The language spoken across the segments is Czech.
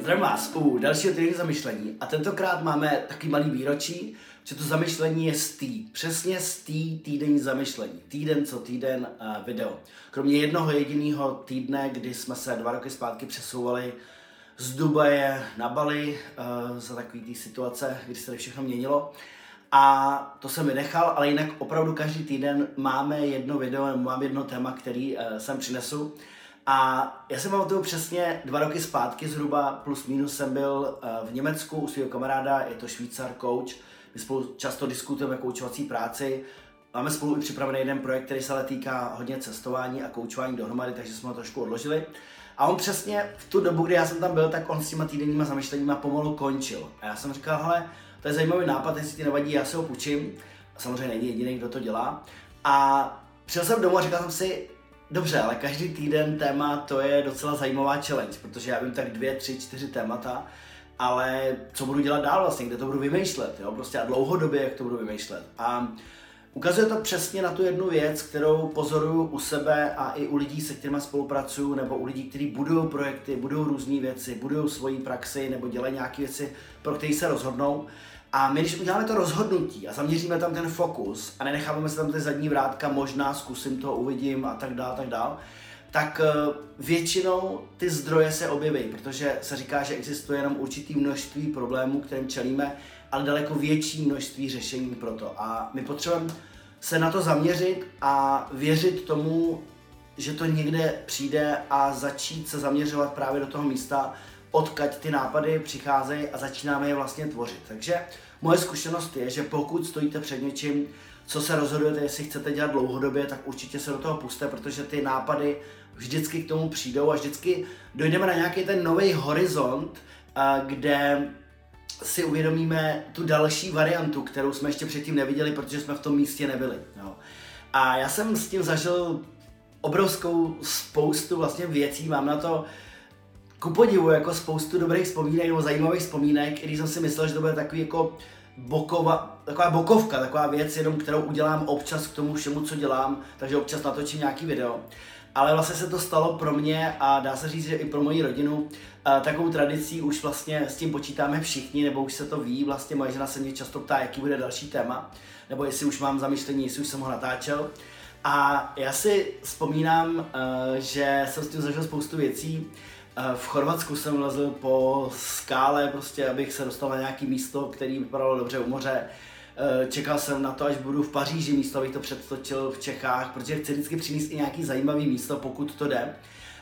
Zdravím vás u dalšího týdenního zamyšlení a tentokrát máme takový malý výročí, že to zamyšlení je z tý, přesně z tý týdenní zamyšlení. Týden co týden uh, video. Kromě jednoho jediného týdne, kdy jsme se dva roky zpátky přesouvali z Dubaje na Bali uh, za takový té situace, kdy se tady všechno měnilo. A to jsem vynechal, ale jinak opravdu každý týden máme jedno video, mám jedno téma, který uh, sem přinesu. A já jsem pamatuju přesně dva roky zpátky, zhruba plus minus jsem byl uh, v Německu u svého kamaráda, je to Švýcar, coach. My spolu často diskutujeme koučovací práci. Máme spolu i připravený jeden projekt, který se ale týká hodně cestování a koučování dohromady, takže jsme ho trošku odložili. A on přesně v tu dobu, kdy já jsem tam byl, tak on s těma týdenníma zamýšleníma pomalu končil. A já jsem říkal, hele, to je zajímavý nápad, jestli ti nevadí, já se ho půjčím. Samozřejmě není jediný, kdo to dělá. A přišel jsem domů a říkal jsem si, dobře, ale každý týden téma to je docela zajímavá challenge, protože já vím tak dvě, tři, čtyři témata, ale co budu dělat dál vlastně, kde to budu vymýšlet, jo, prostě a dlouhodobě, jak to budu vymýšlet. A Ukazuje to přesně na tu jednu věc, kterou pozoruju u sebe a i u lidí, se kterými spolupracuju, nebo u lidí, kteří budují projekty, budují různé věci, budují svoji praxi nebo dělají nějaké věci, pro které se rozhodnou. A my, když uděláme to rozhodnutí a zaměříme tam ten fokus a nenecháme se tam ty zadní vrátka, možná zkusím to, uvidím a tak dále, tak dále, tak eh, většinou ty zdroje se objeví, protože se říká, že existuje jenom určitý množství problémů, kterým čelíme, ale daleko větší množství řešení pro to. A my potřebujeme se na to zaměřit a věřit tomu, že to někde přijde a začít se zaměřovat právě do toho místa, odkaď ty nápady přicházejí a začínáme je vlastně tvořit. Takže moje zkušenost je, že pokud stojíte před něčím, co se rozhodujete, jestli chcete dělat dlouhodobě, tak určitě se do toho puste, protože ty nápady vždycky k tomu přijdou a vždycky dojdeme na nějaký ten nový horizont, kde si uvědomíme tu další variantu, kterou jsme ještě předtím neviděli, protože jsme v tom místě nebyli. Jo. A já jsem s tím zažil obrovskou spoustu vlastně věcí, mám na to ku podivu jako spoustu dobrých vzpomínek nebo zajímavých vzpomínek, když jsem si myslel, že to bude takový jako bokova, taková bokovka, taková věc, jenom kterou udělám občas k tomu všemu, co dělám, takže občas natočím nějaký video. Ale vlastně se to stalo pro mě a dá se říct, že i pro moji rodinu takovou tradicí už vlastně s tím počítáme všichni, nebo už se to ví, vlastně moje žena se mě často ptá, jaký bude další téma, nebo jestli už mám zamýšlení, jestli už jsem ho natáčel. A já si vzpomínám, eh, že jsem s tím zažil spoustu věcí. Eh, v Chorvatsku jsem lezl po skále, prostě, abych se dostal na nějaký místo, který vypadalo dobře u moře. Eh, čekal jsem na to, až budu v Paříži místo, abych to předtočil v Čechách, protože chci vždycky přinést i nějaký zajímavý místo, pokud to jde.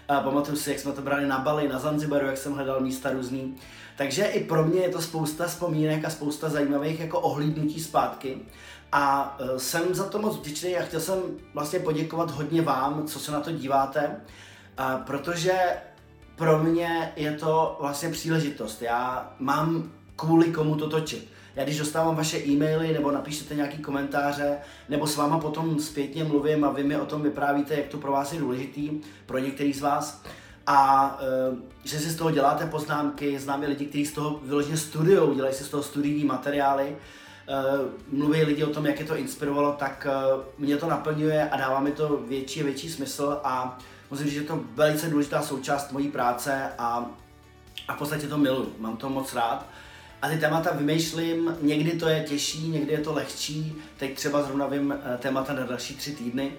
A pamatuju si, jak jsme to brali na Bali, na Zanzibaru, jak jsem hledal místa různý. Takže i pro mě je to spousta vzpomínek a spousta zajímavých jako ohlídnutí zpátky. A uh, jsem za to moc vděčný a chtěl jsem vlastně poděkovat hodně vám, co se na to díváte, protože pro mě je to vlastně příležitost. Já mám kvůli komu to točit. Já když dostávám vaše e-maily nebo napíšete nějaký komentáře, nebo s váma potom zpětně mluvím a vy mi o tom vyprávíte, jak to pro vás je důležitý, pro některý z vás, a e, že si z toho děláte poznámky, znám lidi, kteří z toho vyloženě studiou, dělají si z toho studijní materiály, e, mluví lidi o tom, jak je to inspirovalo, tak e, mě to naplňuje a dává mi to větší a větší smysl a musím říct, že je to velice důležitá součást mojí práce a, a v podstatě to miluji, mám to moc rád. A ty témata vymýšlím, někdy to je těžší, někdy je to lehčí, teď třeba zrovna vím eh, témata na další tři týdny.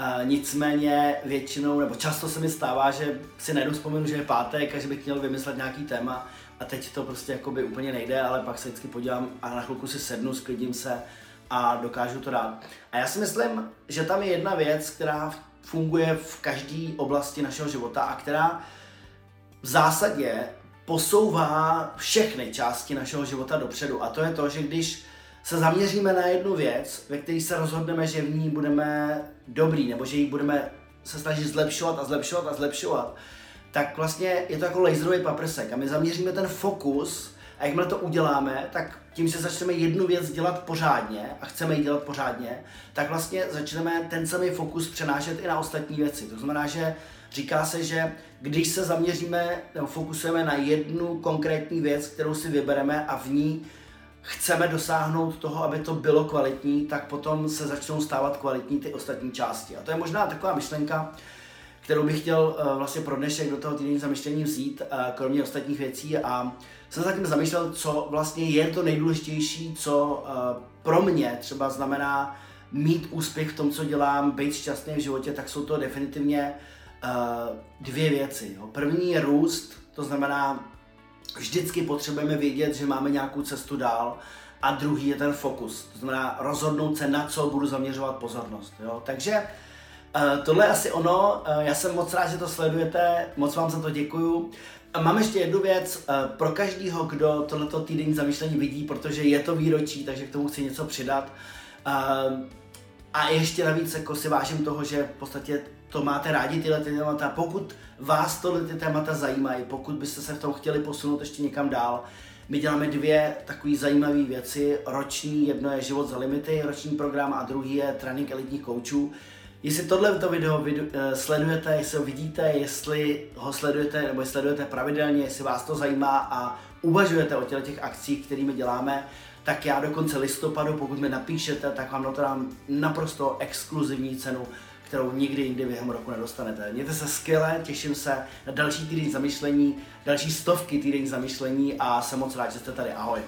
Uh, nicméně většinou, nebo často se mi stává, že si najdu vzpomenu, že je pátek a že bych měl vymyslet nějaký téma a teď to prostě jakoby úplně nejde, ale pak se vždycky podívám a na chvilku si sednu, sklidím se a dokážu to dát. A já si myslím, že tam je jedna věc, která funguje v každé oblasti našeho života a která v zásadě posouvá všechny části našeho života dopředu. A to je to, že když se zaměříme na jednu věc, ve které se rozhodneme, že v ní budeme dobrý, nebo že ji budeme se snažit zlepšovat a zlepšovat a zlepšovat, tak vlastně je to jako laserový paprsek a my zaměříme ten fokus a jakmile to uděláme, tak tím, že začneme jednu věc dělat pořádně a chceme ji dělat pořádně, tak vlastně začneme ten samý fokus přenášet i na ostatní věci. To znamená, že Říká se, že když se zaměříme nebo fokusujeme na jednu konkrétní věc, kterou si vybereme a v ní chceme dosáhnout toho, aby to bylo kvalitní, tak potom se začnou stávat kvalitní ty ostatní části. A to je možná taková myšlenka, kterou bych chtěl uh, vlastně pro dnešek do toho týdenní zamyšlení vzít, uh, kromě ostatních věcí a jsem se taky zamýšlel, co vlastně je to nejdůležitější, co uh, pro mě třeba znamená mít úspěch v tom, co dělám, být šťastný v životě, tak jsou to definitivně uh, dvě věci. Jo. První je růst, to znamená, vždycky potřebujeme vědět, že máme nějakou cestu dál, a druhý je ten fokus, to znamená rozhodnout se, na co budu zaměřovat pozornost. Jo. Takže uh, tohle je asi ono, uh, já jsem moc rád, že to sledujete, moc vám za to děkuju. Mám ještě jednu věc pro každého, kdo tohleto týdenní zamýšlení vidí, protože je to výročí, takže k tomu chci něco přidat. A ještě navíc jako si vážím toho, že v podstatě to máte rádi tyhle ty témata. Pokud vás tohle ty témata zajímají, pokud byste se v tom chtěli posunout ještě někam dál, my děláme dvě takové zajímavé věci. Roční, jedno je Život za limity, roční program a druhý je trénink elitních koučů. Jestli tohle to video, video uh, sledujete, jestli ho vidíte, jestli ho sledujete nebo sledujete pravidelně, jestli vás to zajímá a uvažujete o těch akcích, kterými děláme, tak já do konce listopadu, pokud mi napíšete, tak vám na to dám naprosto exkluzivní cenu, kterou nikdy jindy během roku nedostanete. Mějte se skvěle, těším se na další týden zamyšlení, další stovky týden zamyšlení a jsem moc rád, že jste tady. Ahoj.